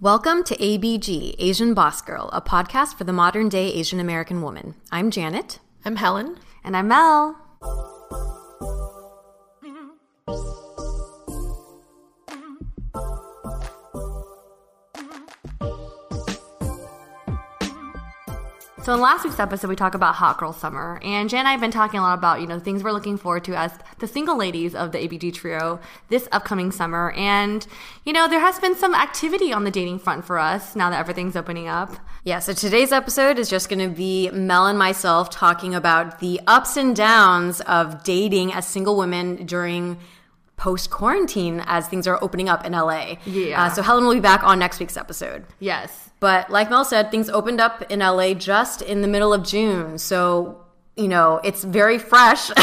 Welcome to ABG, Asian Boss Girl, a podcast for the modern day Asian American woman. I'm Janet. I'm Helen. And I'm Mel. So in last week's episode, we talk about Hot Girl Summer, and Jan and I have been talking a lot about you know things we're looking forward to as the single ladies of the ABG trio this upcoming summer. And you know there has been some activity on the dating front for us now that everything's opening up. Yeah. So today's episode is just going to be Mel and myself talking about the ups and downs of dating as single women during post quarantine as things are opening up in LA. Yeah. Uh, so Helen will be back on next week's episode. Yes. But like Mel said, things opened up in LA just in the middle of June. So, you know, it's very fresh.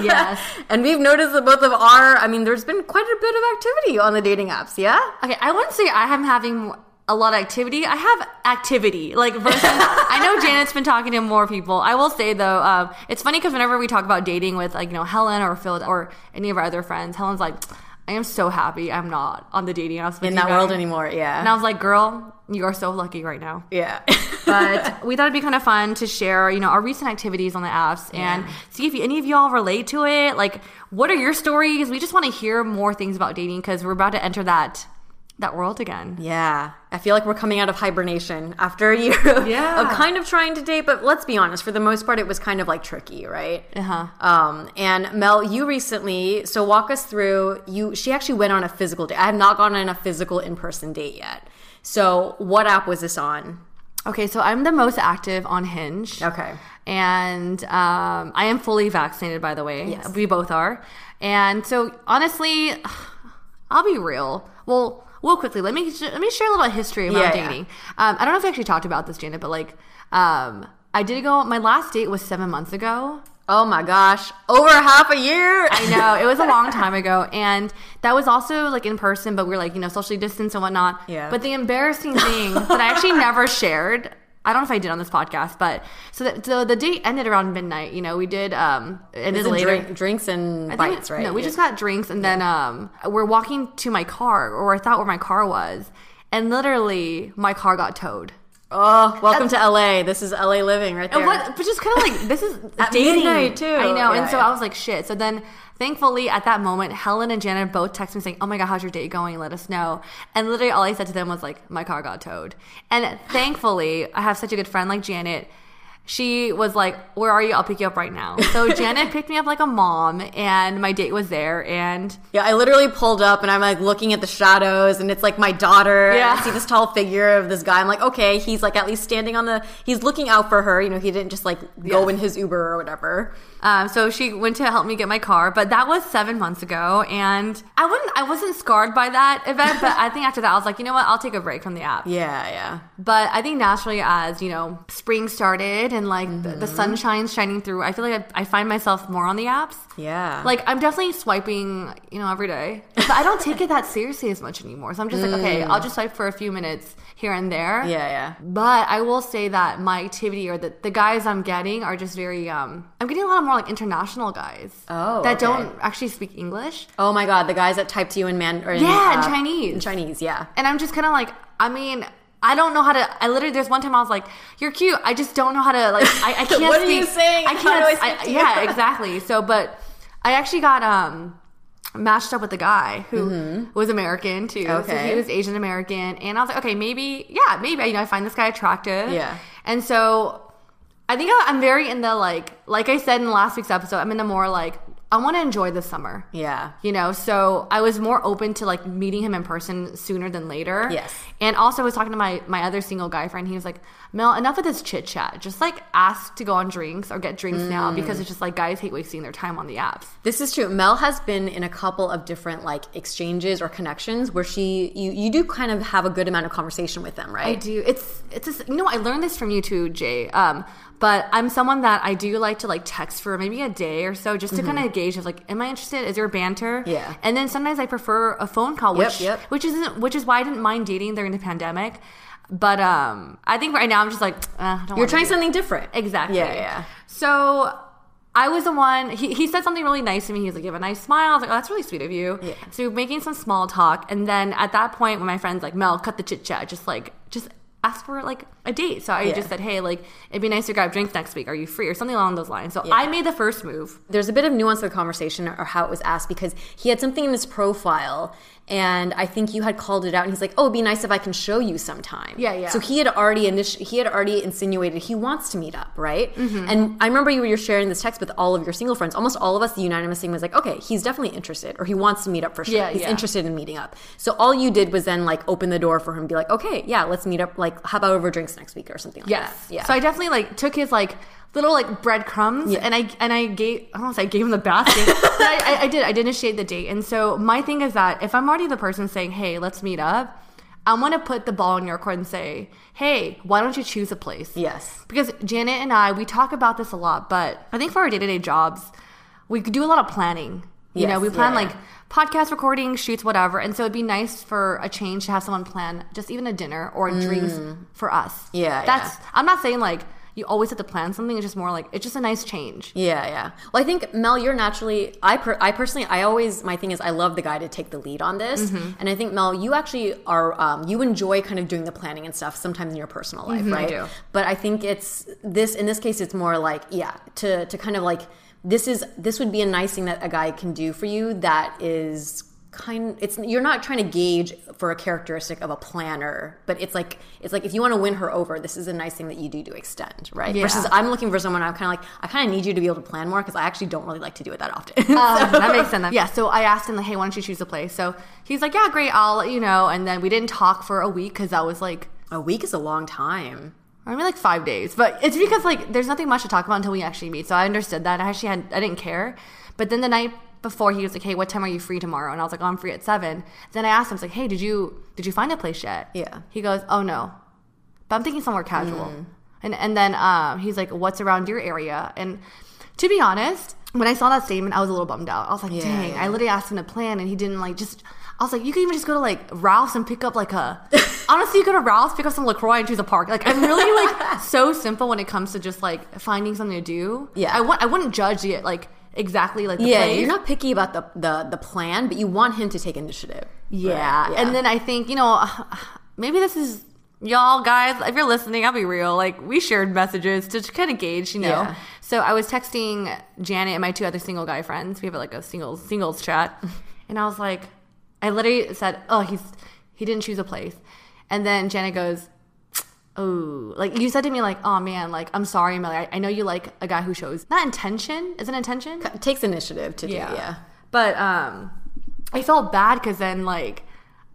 Yes. and we've noticed that both of our, I mean, there's been quite a bit of activity on the dating apps, yeah? Okay, I wouldn't say I am having a lot of activity. I have activity. Like versus, I know Janet's been talking to more people. I will say though, um, it's funny because whenever we talk about dating with like you know Helen or Phil or any of our other friends, Helen's like, I am so happy I'm not on the dating apps In that guys." world anymore, yeah. And I was like, girl, you are so lucky right now. yeah. But we thought it'd be kind of fun to share, you know, our recent activities on the apps and see if any of y'all relate to it. Like, what are your stories? We just want to hear more things about dating because we're about to enter that that world again. Yeah, I feel like we're coming out of hibernation after a year of, Yeah. of kind of trying to date, but let's be honest, for the most part, it was kind of like tricky, right? Uh huh. Um, and Mel, you recently, so walk us through. You, she actually went on a physical date. I have not gone on a physical in person date yet. So, what app was this on? Okay, so I'm the most active on Hinge. Okay. And um, I am fully vaccinated, by the way. Yes. We both are. And so, honestly, I'll be real. Well, real quickly, let me let me share a little history about Yeah, yeah. dating. Um, I don't know if we actually talked about this, Janet, but like, um, I did go. My last date was seven months ago. Oh my gosh, over half a year. I know it was a long time ago, and that was also like in person, but we are like you know socially distanced and whatnot. Yeah. But the embarrassing thing that I actually never shared. I don't know if I did on this podcast, but so the, so the date ended around midnight. You know, we did um Is it later. drink, drinks and bites, right? No, we Yeah. just got drinks and then um we're walking to my car or I thought where my car was, and literally my car got towed. Oh, welcome to LA. This is LA living right there. And what? But just kind of like this is At dating midnight, too. I know, Yeah, and so yeah. I was like, shit. So then, thankfully, at that moment, Helen and Janet both texted me saying, "Oh my god, how's your date going? Let us know." And literally, all I said to them was like, "My car got towed." And thankfully, I have such a good friend like Janet. She was like, "Where are you? I'll pick you up right now." So Janet picked me up like a mom, and my date was there. And Yeah, I literally pulled up and I'm like looking at the shadows and it's like my daughter. Yeah. I see this tall figure of this guy. I'm like, okay, he's like at least standing on the, he's looking out for her. You know, he didn't just like go Yes. in his Uber or whatever. Um, so she went to help me get my car, but that was seven months ago, and I wouldn't, I wasn't scarred by that event. But I think after that, I was like, you know what, I'll take a break from the app. Yeah, yeah. But I think naturally, as you know, spring started and like the, the sunshine's shining through, I feel like I, I find myself more on the apps. Yeah. Like I'm definitely swiping, you know, every day, but I don't take it that seriously as much anymore. So I'm just like, okay, I'll just swipe for a few minutes here and there. yeah, yeah. But I will say that my activity or the, the guys I'm getting are just very um I'm getting a lot of more like international guys. Oh, That okay. don't actually speak English. Oh my God, the guys that type to you in man or in, Yeah, in uh, Chinese. In Chinese, yeah. And I'm just kind of like, I mean, I don't know how to. I literally, there's one time I was like, "You're cute." I just don't know how to like. I, I can't. What are speak, you saying? I can't. I I yeah, exactly. So, but I actually got um matched up with a guy who was American too. So Mm-hmm. Okay. he was Asian American, and I was like, okay, maybe, yeah, maybe. You know, I find this guy attractive. Yeah. And so I think I'm very in the like, like I said in last week's episode, I'm in the more like, I want to enjoy the summer. Yeah. You know, so I was more open to like meeting him in person sooner than later. Yes. And also, I was talking to my my other single guy friend. He was like, "Mel, enough of this chit chat. Just like ask to go on drinks or get drinks now Mm. because it's just like guys hate wasting their time on the apps." This is true. Mel has been in a couple of different like exchanges or connections where she you you do kind of have a good amount of conversation with them, right? I do. It's it's just, you know I learned this from you too, Jay. Um, but I'm someone that I do like to like text for maybe a day or so just to kind of gauge of like, am I interested? Is there banter? Mm-hmm. Yeah. And then sometimes I prefer a phone call, Yep, which yep. which isn't which is why I didn't mind dating during the pandemic. But um, I think right now I'm just like, uh, I don't You're wanna trying do it. something different. Exactly. Yeah, yeah. So I was the one. He, he said something really nice to me. He was like, "You have a nice smile." I was like, "Oh, that's really sweet of you." Yeah. So we were making some small talk, and then at that point, when my friends like Mel, cut the chit chat, just like just ask for like a date. So I Yeah. just said, "Hey, like it'd be nice to grab drinks next week. Are you free?" or something along those lines. So I made the first move. There's a bit of nuance to the conversation or how it was asked because he had something in his profile and I think you had called it out and he's like, "Oh, it'd be nice if I can show you sometime." Yeah, yeah. So he had already initi- he had already insinuated he wants to meet up, right? Mm-hmm. And I remember you were sharing this text with all of your single friends. Almost all of us, the unanimous thing was like, "Okay, he's definitely interested or he wants to meet up for sure. Yeah, he's yeah. interested in meeting up." So all you did was then like open the door for him be like, "Okay, yeah, let's meet up like how about over drinks next week or something like Yes. that." Yeah. So I definitely like took his like little like breadcrumbs Yeah. and I and I gave I don't want to say I gave him the basket, but I, I, I did I did initiate the date. And so my thing is that if I'm already the person saying, "Hey, let's meet up," I want to put the ball in your court and say, "Hey, why don't you choose a place?" yes. Because Janet and I, we talk about this a lot, but I think for our day to day jobs, we could do a lot of planning. You Yes, know, we plan yeah. like podcast recordings, shoots, whatever. And so it'd be nice for a change to have someone plan just even a dinner or drinks for us. Mm. Yeah, That's, I'm not saying like you always have to plan something. It's just more like, it's just a nice change. Yeah, yeah. Well, I think Mel, you're naturally. I, per, I personally, I always my thing is I love the guy to take the lead on this, Mm-hmm. and I think Mel, you actually are. Um, you enjoy kind of doing the planning and stuff sometimes in your personal life, right? Mm-hmm, do. But I think it's this in this case, it's more like yeah, to to kind of like this is this would be a nice thing that a guy can do for you that is kind it's you're not trying to gauge for a characteristic of a planner but it's like it's like if you want to win her over this is a nice thing that you do to extend right Yeah. versus i'm looking for someone i'm kind of like i kind of need you to be able to plan more because i actually don't really like to do it that often Um, that makes sense. Yeah. So I asked him like, "Hey, why don't you choose a place?" So he's like, "Yeah, great. I'll let you know." And then we didn't talk for a week because that was like a week is a long time or maybe like five days. But it's because like there's nothing much to talk about until we actually meet. So I understood that. I actually had I didn't care. But then the night before he was like, Hey, what time are you free tomorrow? And I was like, Oh, I'm free at seven. Then I asked him, I was like, Hey, did you did you find a place yet? Yeah. He goes, Oh no. But I'm thinking somewhere casual. And and then um he's like, What's around your area? And to be honest, when I saw that statement, I was a little bummed out. I was like, Yeah, dang, yeah. I literally asked him to plan and he didn't like just I was like, you can even just go to like Ralph's and pick up like a honestly, you go to Ralph's, pick up some LaCroix and choose a park. Like I'm really like so simple when it comes to just like finding something to do. Yeah. I w- I wouldn't judge it like exactly like the yeah you're not picky about the, the the plan but you want him to take initiative Yeah. Right, And then I think, you know, maybe this is y'all guys, if you're listening, I'll be real. Like we shared messages to kind of gauge, you know. Yeah. So I was texting Janet and my two other single guy friends. We have like a singles singles chat. And I was like I literally said, "Oh, he's he didn't choose a place." And then Janet goes, "Oh, like you said to me like, "Oh man, like I'm sorry, Melly. I, I know you like a guy who shows not intention. Is it intention? It takes initiative to do yeah But um, I felt bad because then like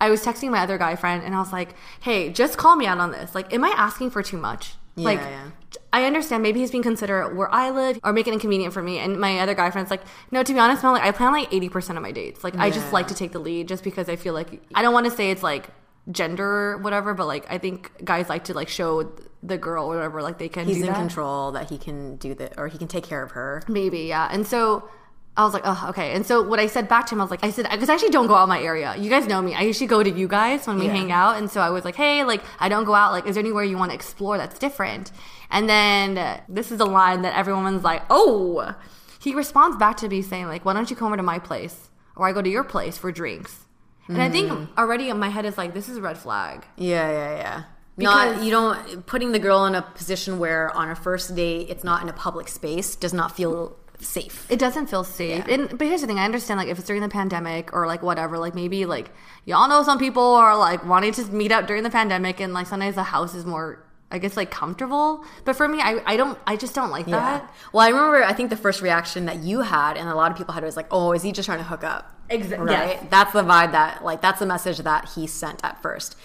I was texting my other guy friend and I was like, "Hey, just call me out on this. Like, am I asking for too much? like, yeah. I understand maybe he's being considerate where I live or make it inconvenient for me." And my other guy friend's like, "No, to be honest, Mel, like, I plan like eighty percent of my dates. Like, I just like to take the lead just because I feel like I don't want to say it's like." Gender whatever but like i think guys like to like show the girl or whatever like they can he's do in that. control that he can do that or he can take care of her Maybe, yeah. And so I was like, oh, okay. And so what I said back to him, I was like, I said, because I actually don't go out my area. You guys know me. I usually go to you guys when we Yeah. hang out. And so I was like, hey, like, I don't go out. Like, is there anywhere you want to explore that's different? And then uh, this is a line that everyone's like, oh. He responds back to me saying, like, why don't you come over to my place or I go to your place for drinks? And I think mm. already in my head is like, this is a red flag. Yeah, yeah, yeah. Because- not you don't putting the girl in a position where on a first date it's not in a public space does not feel safe. It doesn't feel safe. Yeah. And but here's the thing, I understand like if it's during the pandemic or like whatever, like maybe like y'all know some people are like wanting to meet up during the pandemic and like sometimes the house is more I guess like comfortable. But for me, I, I don't I just don't like that. Well, I remember I think the first reaction that you had and a lot of people had was like, "Oh, is he just trying to hook up?" Exactly. Right? That's the vibe that like that's the message that he sent at first.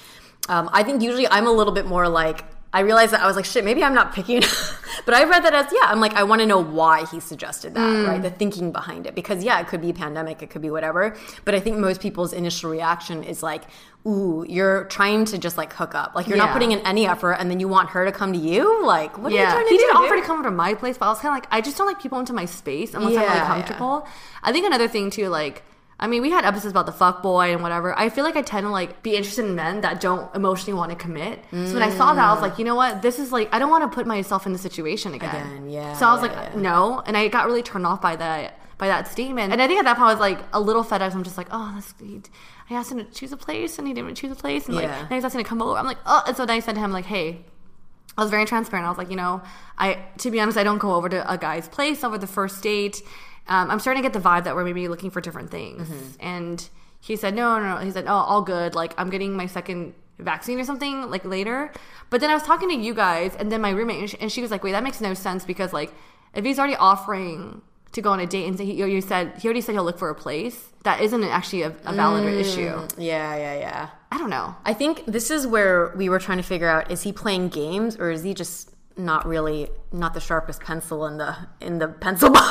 Um, I think usually I'm a little bit more like I realized that I was like, shit, maybe I'm not picking. but I read that as, yeah, I'm like, I want to know why he suggested that, mm. right? The thinking behind it. Because, yeah, it could be a pandemic, it could be whatever. But I think most people's initial reaction is like, ooh, you're trying to just like hook up. Like, you're not putting in any effort and then you want her to come to you? Like, what are you Yeah, trying to he do? did offer to come to my place, but I was kind of like, I just don't like people into my space unless I'm really Yeah, comfortable. I think another thing too, like, I mean, we had episodes about the fuck boy and whatever. I feel like I tend to like be interested in men that don't emotionally want to commit. So when I saw that, I was like, you know what? This is like, I don't want to put myself in the situation again. Again, yeah, So I was yeah, like, yeah. no, and I got really turned off by that by that statement. And I think at that point I was like a little fed up. I'm just like, oh, this. He, I asked him to choose a place, and he didn't choose a place, and like, Yeah. now he's asking to come over. I'm like, oh, and so then I said to him like, hey. I was very transparent. I was like, you know, I to be honest, I don't go over to a guy's place over the first date. Um, I'm starting to get the vibe that we're maybe looking for different things. And he said, no, no, no. He said, oh, all good. Like I'm getting my second vaccine or something like later. But then I was talking to you guys, and then my roommate, and she, and she was like, wait, that makes no sense because like if he's already offering to go on a date and say, he, you said he already said he'll look for a place, that isn't actually a, a valid issue. Yeah, yeah, yeah. I don't know. I think this is where we were trying to figure out is he playing games or is he just not really not the sharpest pencil in the in the pencil box?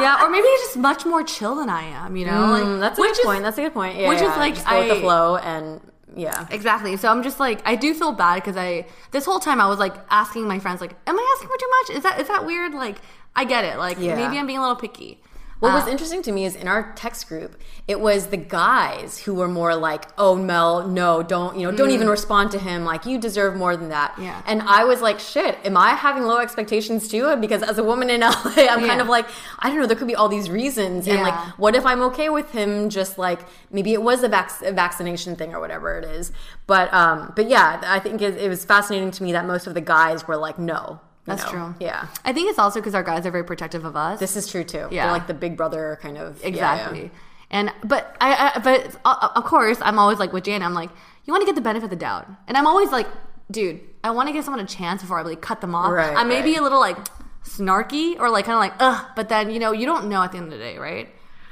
yeah, or maybe he's just much more chill than I am. You know, like Mm, That's a good is- point. That's a good point. Yeah, which is yeah. like, just go with the flow and yeah. Exactly. So I'm just like I do feel bad because I this whole time I was like asking my friends like, am I asking for too much? Is that is that weird? Like I get it. Like Yeah. maybe I'm being a little picky. What was interesting to me is in our text group, it was the guys who were more like, "Oh, Mel, no, don't, you know, don't even respond to him. Like, you deserve more than that." Mm. Yeah. And I was like, "Shit, am I having low expectations too?" Because as a woman in LA, I'm Yeah. kind of like, I don't know. There could be all these reasons, yeah. and like, what if I'm okay with him? Just like maybe it was a, vac- a vaccination thing or whatever it is. But, um, but yeah, I think it, it was fascinating to me that most of the guys were like, "No." That's know? true. Yeah. I think it's also because our guys are very protective of us. This is true too. Yeah. They're like the big brother kind of. yeah, yeah. exactly. And but I, I but uh, of course I'm always like with Jan. I'm like, you want to get the benefit of the doubt, and I'm always like, dude, I want to give someone a chance before I really cut them off. Right, I may be a little like snarky or like kind of like ugh, but then you know you don't know at the end of the day, right?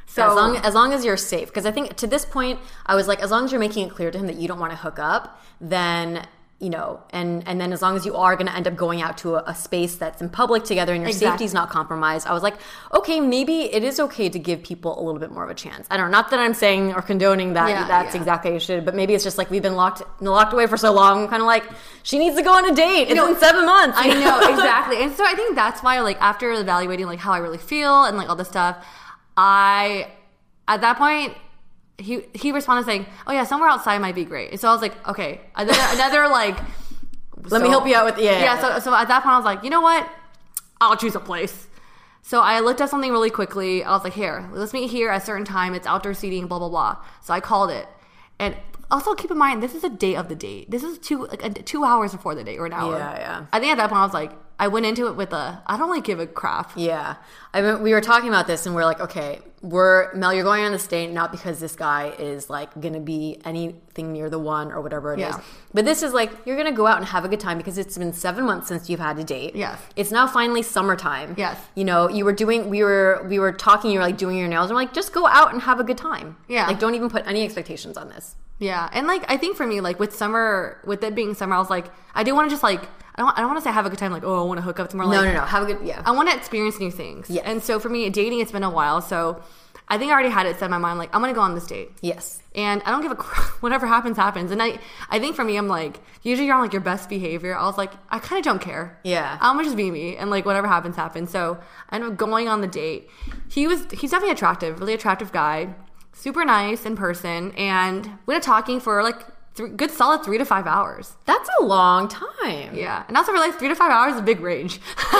So as long as long as you're safe, because I think to this point, I was like, as long as you're making it clear to him that you don't want to hook up, then you know, and and then as long as you are going to end up going out to a, a space that's in public together and your Exactly. safety's not compromised, I was like, okay, maybe it is okay to give people a little bit more of a chance. I don't know, not that I'm saying or condoning that Yeah, that's yeah. exactly how you should, but maybe it's just like we've been locked locked away for so long, kind of like she needs to go on a date. It's know, been seven months. I know exactly, and so I think that's why, like, after evaluating like how I really feel and like all this stuff, I at that point he he responded saying, "Oh yeah, somewhere outside might be great." And so I was like, "Okay," another, another like. Let me help you out with yeah. yeah. So so at that point, I was like, you know what? I'll choose a place. So I looked at something really quickly. I was like, here, let's meet here at a certain time. It's outdoor seating, blah blah blah. So I called it, and also keep in mind this is a day of the date. This is two like a, two hours before the date or an hour. Yeah, yeah. I think at that point I was like, I went into it with a I don't like give a crap. Yeah, I mean, we were talking about this, and we're like, okay, we're Mel, you're going on this date not because this guy is like gonna be anything near the one or whatever it is, Yeah. but this is like you're gonna go out and have a good time because it's been seven months since you've had a date. Yes. it's now finally summertime. Yes. you know, you were doing, we were, we were talking, you were like doing your nails, and we're like, just go out and have a good time. Yeah. like don't even put any expectations on this. Yeah, and like I think for me, like with summer, with it being summer, I was like, I do want to just like I don't I don't want to say have a good time, like oh I want to hook up. It's more like no, no, no, have a good, yeah. I want to experience new things. Yes. And so for me, dating, it's been a while. So I think I already had it set in my mind, like I'm gonna go on this date. yes. And I don't give a crap. Whatever happens, happens. And I, I think for me, I'm like, usually you're on like your best behavior. I was like, I kind of don't care. Yeah. I'm gonna just be me, and like whatever happens, happens. So I ended up going on the date. He was, he's definitely attractive, really attractive guy, super nice in person, and we up talking for like three, good solid three to five hours. That's a long time. Yeah, and also realized three to five hours is a big range.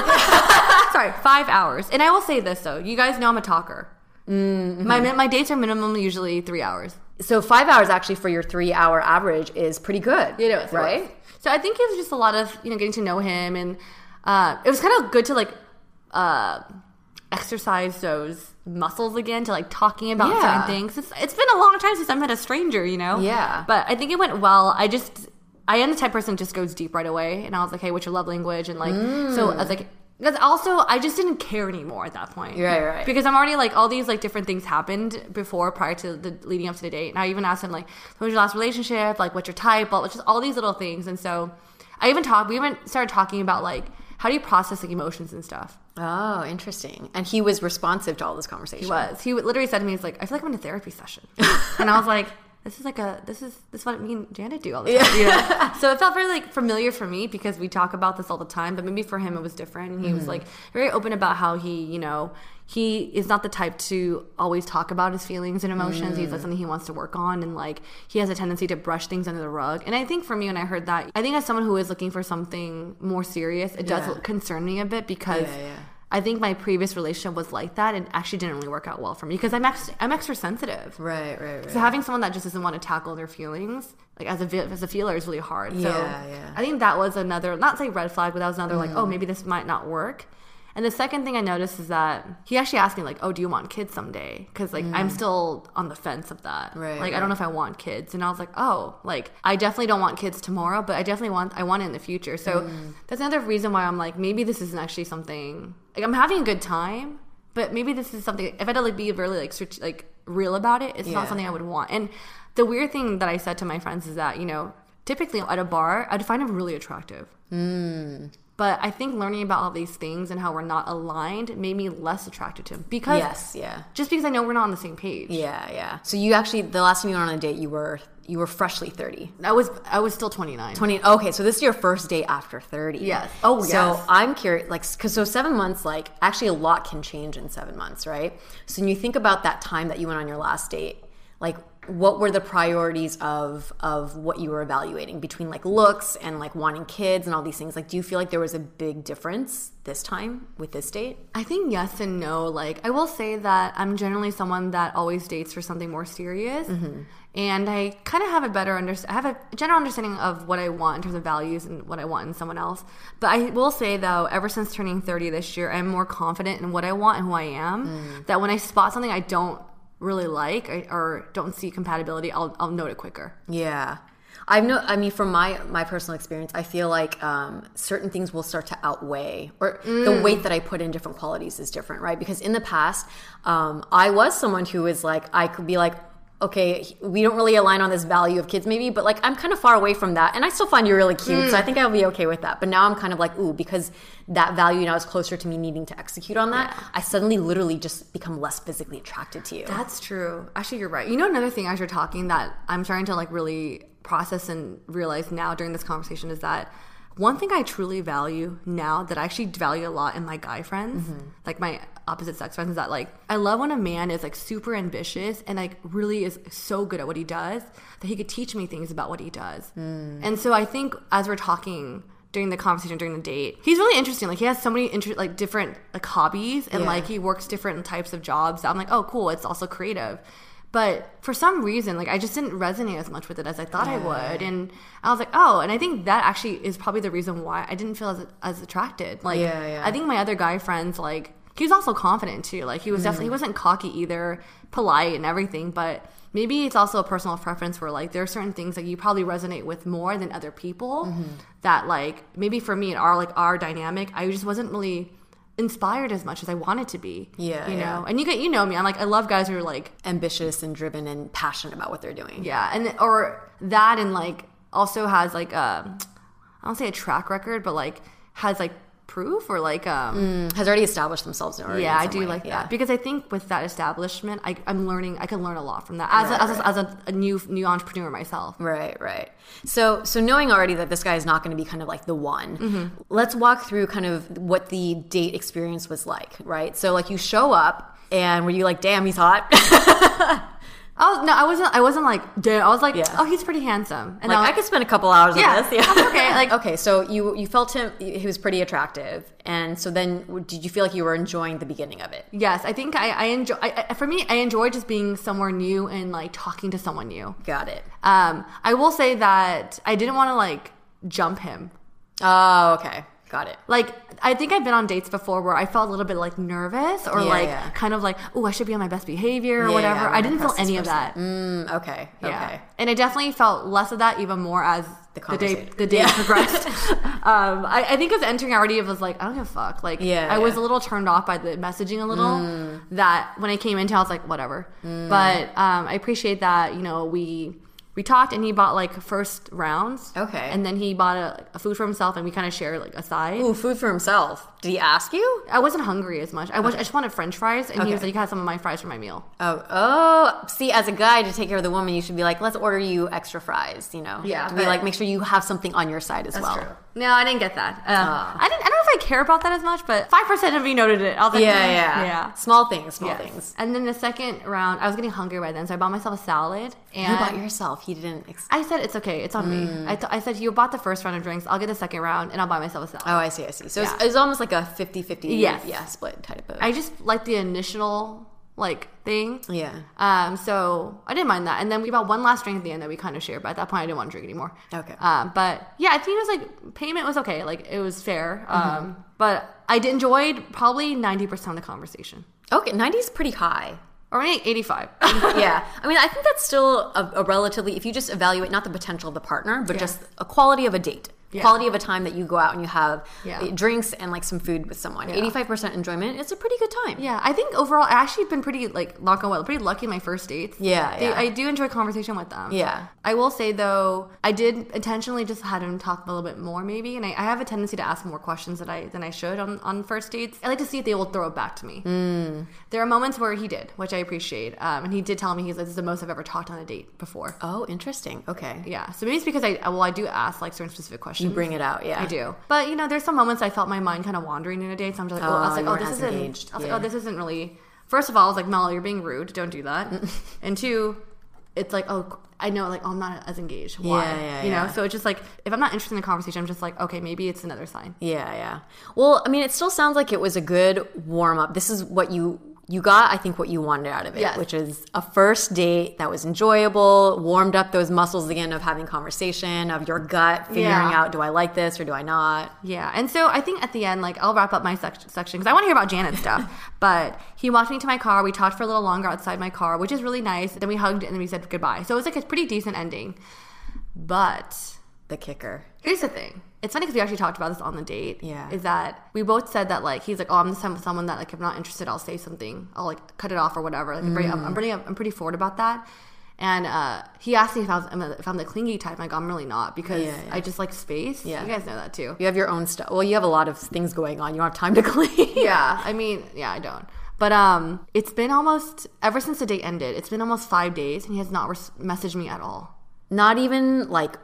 Sorry, five hours. And I will say this though, you guys know I'm a talker. Mm-hmm. My my dates are minimum usually three hours. So five hours actually for your three hour average is pretty good. You It was right. was. So I think it was just a lot of you know getting to know him, and uh, it was kind of good to like uh, exercise those muscles again to like talking about Yeah. certain things. It's, it's been a long time since I met a stranger, you know. Yeah. But I think it went well. I just I am the type of person that just goes deep right away, and I was like, "Hey, what's your love language?" And like, so I was mm. like, because also I just didn't care anymore at that point. Right, right. Because I'm already like all these like different things happened before prior to the leading up to the date, and I even asked him like, "What was your last relationship? Like, what's your type?" But just all these little things, and so I even talked. We even started talking about like how do you process like emotions and stuff. Oh, interesting. And he was responsive to all this conversation. He was. He literally said to me, "He's like, I feel like I'm in a therapy session," and I was like, "This is like a this is this is what me and Janet do all the time." You know? so it felt very like familiar for me because we talk about this all the time, but maybe for him it was different. And he was mm-hmm. like very open about how he, you know, he is not the type to always talk about his feelings and emotions. He's like something he wants to work on, and like he has a tendency to brush things under the rug. And I think for me, when I heard that, I think as someone who is looking for something more serious, it does Yeah. concern me a bit because. Yeah, yeah. I think my previous relationship was like that and actually didn't really work out well for me because I'm ex- I'm extra sensitive. Right, right, right. So having someone that just doesn't want to tackle their feelings, like as a as a feeler, is really hard. So Yeah, yeah. I think that was another not say red flag, but that was another like, mm. oh, maybe this might not work. And the second thing I noticed is that he actually asked me like, oh, do you want kids someday? Because like I'm mm. still on the fence of that. Right, Like I don't know if I want kids, and I was like, oh, like I definitely don't want kids tomorrow, but I definitely want I want it in the future. So mm. that's another reason why I'm like, maybe this isn't actually something. Like I'm having a good time, but maybe this is something. If I had to like be really like strate- like real about it, it's Yeah. not something I would want. And the weird thing that I said to my friends is that you know, typically at a bar, I'd find him really attractive. Mm. But I think learning about all these things and how we're not aligned made me less attracted to him because yes, yeah. just because I know we're not on the same page. Yeah, yeah. So you actually the last time you went on a date, you were you were freshly 30. I was I was still 29. 20 okay so this is your first date after 30 Yes. Oh, so yes. i'm curious like because so seven months like actually a lot can change in seven months right so when you think about that time that you went on your last date like what were the priorities of of what you were evaluating between like looks and like wanting kids and all these things like do you feel like there was a big difference this time with this date I think yes and no. Like I will say that I'm generally someone that always dates for something more serious, mm-hmm. and I kind of have a better under I have a general understanding of what I want in terms of values and what I want in someone else. But I will say though, ever since turning 30 this year, I'm more confident in what I want and who I am. Mm. That when I spot something I don't really like or, don't see compatibility, I'll I'll note it quicker. Yeah. I've no I mean from my my personal experience, I feel like um, certain things will start to outweigh or the weight that I put in different qualities is different, right? Because in the past, um, I was someone who was like I could be like okay, we don't really align on this value of kids maybe, but like I'm kind of far away from that and I still find you really cute, so I mm. think I'll be okay with that. But now I'm kind of like, ooh, because that value now is closer to me needing to execute on that, I suddenly literally just become less physically attracted to you. That's true. Actually, you're right. You know, another thing as you're talking that I'm starting to like really process and realize now during this conversation is that one thing I truly value now that I actually value a lot in my guy friends, mm-hmm. like my opposite sex friends, is that like I love when a man is like super ambitious and like really is so good at what he does that he could teach me things about what he does. Hmm. And so I think as we're talking during the conversation during the date, he's really interesting. Like he has so many inter- like different like hobbies and Yeah. like he works different types of jobs. I'm like, oh, cool. It's also creative. But for some reason, like I just didn't resonate as much with it as I thought I would, and I was like, oh, and I think that actually is probably the reason why I didn't feel as as attracted. Like, Yeah, yeah. I think my other guy friends, like, he was also confident too. Like, he was definitely he wasn't cocky either, polite and everything, but. Maybe it's also a personal preference where like there are certain things that you probably resonate with more than other people. Mm-hmm. That like maybe for me in our like our dynamic, I just wasn't really inspired as much as I wanted to be. Yeah, you yeah. know. And you get you know me. I'm like I love guys who are like ambitious and driven and passionate about what they're doing. yeah, and or that and like also has like a I don't say a track record, but like has like proof or like um has already established themselves already. yeah, I do way. like Yeah. that because I think with that establishment, I, I'm learning. I can learn a lot from that as a, as, a, as a, a new new entrepreneur myself. Right, right. So, so knowing already that this guy is not going to be kind of like the one, Mm-hmm. let's walk through kind of what the date experience was like, right? So, like, you show up, and were you like, "Damn, he's hot"? Was no, I wasn't. I wasn't like damn. I was like, Yeah. oh, he's pretty handsome. And like, I, I could spend a couple hours Yeah, on this. Okay, like- okay, so you you felt him; he was pretty attractive, and so then did you feel like you were enjoying the beginning of it? yes, I think I, I enjoy. I, I- for me, I enjoy just being somewhere new and like talking to someone new. Got it. Um, I will say that I didn't want to like jump him. Oh, okay, got it. Like I think I've been on dates before where I felt a little bit like nervous or Yeah, like yeah. kind of like, oh, I should be on my best behavior or Yeah, whatever. I didn't feel any of that. Mm, okay, Yeah. okay. And I definitely felt less of that even more as The the day the day progressed. um, I, I think as was entering already. It was like I don't give a fuck. Like Yeah, I was. Mm. a little turned off by the messaging a little. That when I came into, I was like whatever. But um, I appreciate that. You know, we we talked and he bought like first rounds. Okay. and then he bought a, a food for himself and we kind of shared like a side. Ooh, food for himself. Did he ask you? I wasn't hungry as much. I was I just wanted French fries, and he was like, "You can have some of my fries for my meal." Oh, oh. See, as a guy to take care of the woman, you should be like, let's order you extra fries. You know, Yeah, To be like, make sure you have something on your side as well. No, I didn't get that. Uh, Ah. I didn't. I don't know if I care about that as much, but five percent of you noted it. I was like, Yeah, "Mm, yeah, yeah. Small things, small Yes. things. And then the second round, I was getting hungry by then, so I bought myself a salad. And You bought yourself. He didn't. Ex- I said it's okay, it's on Mm. me. I said you bought the first round of drinks. I'll get the second round, and I'll buy myself a salad. oh, I see. I see. So Yeah. it's, it's almost like a 50-50 Yes. yeah, split type of. I just like the initial like thing. yeah. Um, so I didn't mind that. And then we bought one last drink at the end that we kind of shared, but at that point I didn't want to drink anymore. Okay. Um, but yeah, I think it was like payment was okay. Like it was fair. Um, Mm-hmm. but I enjoyed probably 90% of the conversation. Okay, 90 is pretty high. Or maybe 85. yeah. I mean, I think that's still a, a relatively, if you just evaluate not the potential of the partner, but Yeah. just a quality of a date. Yeah. Quality of a time that you go out and you have Yeah. uh, drinks and like some food with someone. 85% enjoyment, it's a pretty good time. yeah, I think overall I actually been pretty like knock on wood, pretty lucky in my first dates. Yeah, They- yeah. I do enjoy conversation with them. Yeah. I will say though, I did intentionally just had him talk a little bit more maybe, and I, I have a tendency to ask more questions than I than I should on, on first dates. I like to see if they will throw it back to me. Hmm. There are moments where he did, which I appreciate, um, and he did tell me he's like, "This is the most I've ever talked on a date before." Oh, interesting. Okay. Yeah, so maybe it's because I well I do ask like certain specific questions. You bring it out, yeah. I do, but you know, there's some moments I felt my mind kind of wandering in a date. So I'm just like, oh, I was Oh, like, oh, this isn't. engaged, I was yeah. like, oh, this isn't really. First of all, I was like, Mel, you're being rude. Don't do that. and two, it's like, oh, I know, like, oh, I'm not as engaged. Why? Yeah, yeah, you know, yeah. so it's just like if I'm not interested in the conversation, I'm just like, okay, maybe it's another sign. Yeah, yeah. Well, I mean, it still sounds like it was a good warm up. This is what you you got, I think, what you wanted out of it, Yes. which is a first date that was enjoyable, warmed up those muscles again of having conversation, of your gut figuring Yeah. out, do I like this or do I not? Yeah, and so I think at the end, like I'll wrap up my sec- section because I want to hear about Janet's stuff. but he walked me to my car. We talked for a little longer outside my car, which is really nice. Then we hugged and then we said goodbye. So it was like a pretty decent ending. But The kicker. Here's the thing: it's funny because we actually talked about this on the date. Yeah. is that we both said that like he's like, oh, I'm the type of someone that like if I'm not interested, I'll say something. I'll like cut it off or whatever. Like I'm pretty, I'm, I'm pretty, I'm pretty forward about that. And uh, he asked me if I was if I'm the clingy type. I'm like I'm really not because Yeah, yeah. I just like space. Yeah. you guys know that too. You have your own stuff. Well, you have a lot of things going on. You don't have time to clean. yeah i mean yeah i don't but um it's been almost ever since the date ended it's been almost five days and he has not res- messaged me at all Not even like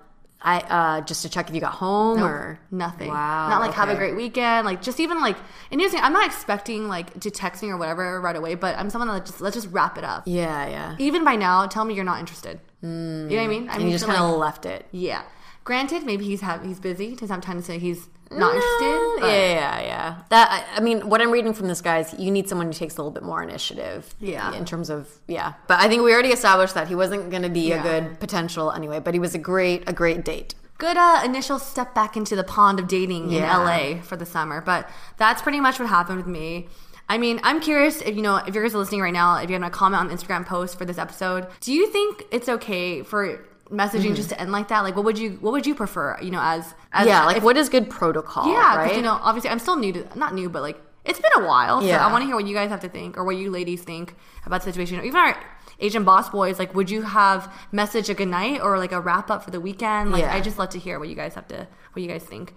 I uh just to check if you got home or? Nothing. Wow. not like have a great weekend like just even like and here's the thing, i'm not expecting like to text me or whatever right away but i'm someone that just let's just wrap it up. Yeah, yeah. even by now tell me you're not interested. You know what i mean? I And mean you just kind of like- left it. yeah. Granted maybe he's have he's busy. Doesn't have time to say he's not No, interested but- Yeah, yeah, yeah. That I, I mean, what I'm reading from this, guy is you need someone who takes a little bit more initiative. Yeah. In terms of yeah, but I think we already established that he wasn't going to be Yeah. a good potential anyway. But he was a great, a great date. good uh, initial step back into the pond of dating Yeah. in LA for the summer. But that's pretty much what happened with me. I mean, I'm curious if you know if you guys are listening right now, if you're gonna comment on the Instagram post for this episode, do you think it's okay for messaging mm-hmm. just to end like that? Like, what would you what would you prefer? You know, as, as yeah, like if- what is good protocol? yeah, right. you know, obviously, I'm still new to not new, but like it's been a while. So Yeah. I want to hear what you guys have to think, or what you ladies think about the situation. Or even our Asian boss boys, like, would you have message a good night or like a wrap up for the weekend? Like, Yeah. I just love to hear what you guys have to, what you guys think.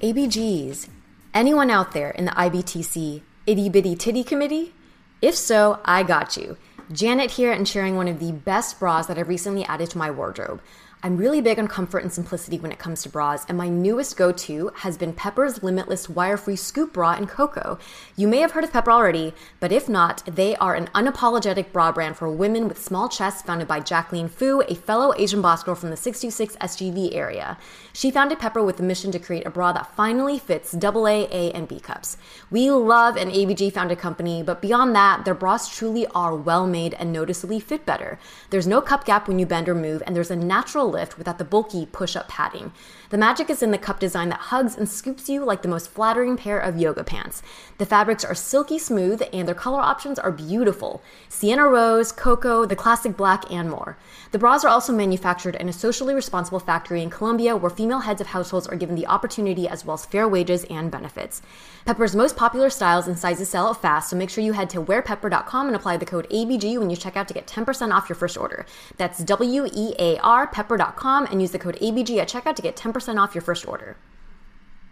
ABGs. Anyone out there in the IBTC itty bitty titty committee? If so, I got you. Janet here and sharing one of the best bras that I've recently added to my wardrobe. I'm really big on comfort and simplicity when it comes to bras, and my newest go to has been Pepper's Limitless Wire Free Scoop Bra in Cocoa. You may have heard of Pepper already, but if not, they are an unapologetic bra brand for women with small chests founded by Jaclyn Fu, a fellow Asian boss girl from the 626 SGV area. She founded Pepper with the mission to create a bra that finally fits AA, A, and B cups. We love an ABG founded company, but beyond that, their bras truly are well made and noticeably fit better. There's no cup gap when you bend or move, and there's a natural lift without the bulky push up padding. The magic is in the cup design that hugs and scoops you like the most flattering pair of yoga pants. The fabrics are silky smooth and their color options are beautiful sienna rose, cocoa, the classic black, and more. The bras are also manufactured in a socially responsible factory in Colombia where female heads of households are given the opportunity as well as fair wages and benefits. Pepper's most popular styles and sizes sell out fast, so make sure you head to wearpepper.com and apply the code ABG when you check out to get 10% off your first order. That's W E A R pepper.com and use the code ABG at checkout to get 10% off your first order.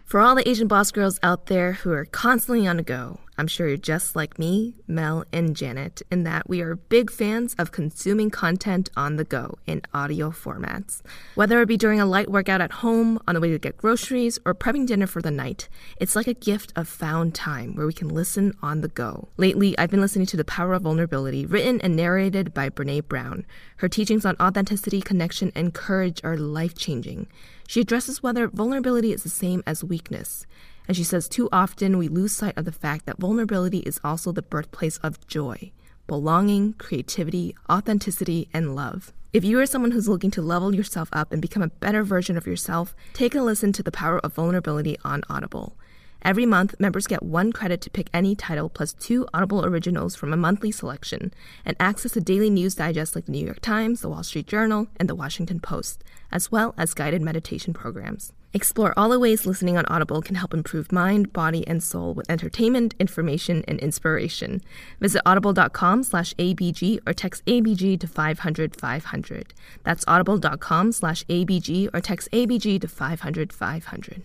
For all the Asian boss girls out there who are constantly on the go, I'm sure you're just like me, Mel, and Janet, in that we are big fans of consuming content on the go in audio formats. Whether it be during a light workout at home, on the way to get groceries, or prepping dinner for the night, it's like a gift of found time where we can listen on the go. Lately, I've been listening to The Power of Vulnerability, written and narrated by Brene Brown. Her teachings on authenticity, connection, and courage are life changing. She addresses whether vulnerability is the same as weakness. And she says too often we lose sight of the fact that vulnerability is also the birthplace of joy, belonging, creativity, authenticity, and love. If you are someone who's looking to level yourself up and become a better version of yourself, take a listen to The Power of Vulnerability on Audible. Every month, members get one credit to pick any title plus two Audible originals from a monthly selection and access to daily news digest like the New York Times, the Wall Street Journal, and the Washington Post, as well as guided meditation programs. Explore all the ways listening on Audible can help improve mind, body, and soul with entertainment, information, and inspiration. Visit audible.com slash ABG or text ABG to 500 500. That's audible.com slash ABG or text ABG to 500 500.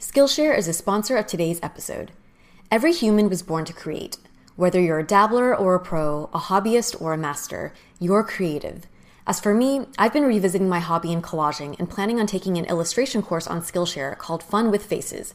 Skillshare is a sponsor of today's episode. Every human was born to create. Whether you're a dabbler or a pro, a hobbyist or a master, you're creative. As for me, I've been revisiting my hobby in collaging and planning on taking an illustration course on Skillshare called Fun with Faces.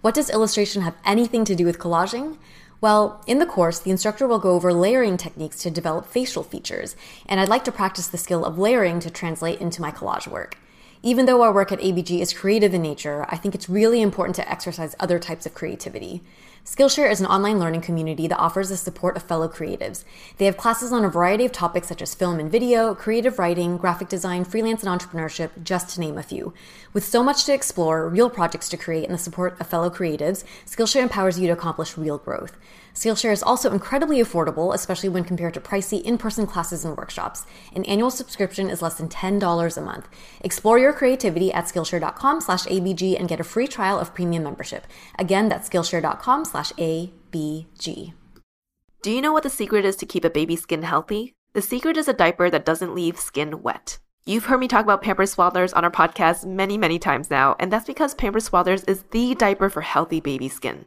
What does illustration have anything to do with collaging? Well, in the course, the instructor will go over layering techniques to develop facial features, and I'd like to practice the skill of layering to translate into my collage work. Even though our work at ABG is creative in nature, I think it's really important to exercise other types of creativity. Skillshare is an online learning community that offers the support of fellow creatives. They have classes on a variety of topics such as film and video, creative writing, graphic design, freelance and entrepreneurship, just to name a few. With so much to explore, real projects to create, and the support of fellow creatives, Skillshare empowers you to accomplish real growth. Skillshare is also incredibly affordable, especially when compared to pricey in-person classes and workshops. An annual subscription is less than $10 a month. Explore your creativity at Skillshare.com slash ABG and get a free trial of premium membership. Again, that's Skillshare.com slash ABG. Do you know what the secret is to keep a baby's skin healthy? The secret is a diaper that doesn't leave skin wet. You've heard me talk about Pampers Swaddlers on our podcast many, many times now, and that's because Pampers Swaddlers is the diaper for healthy baby skin.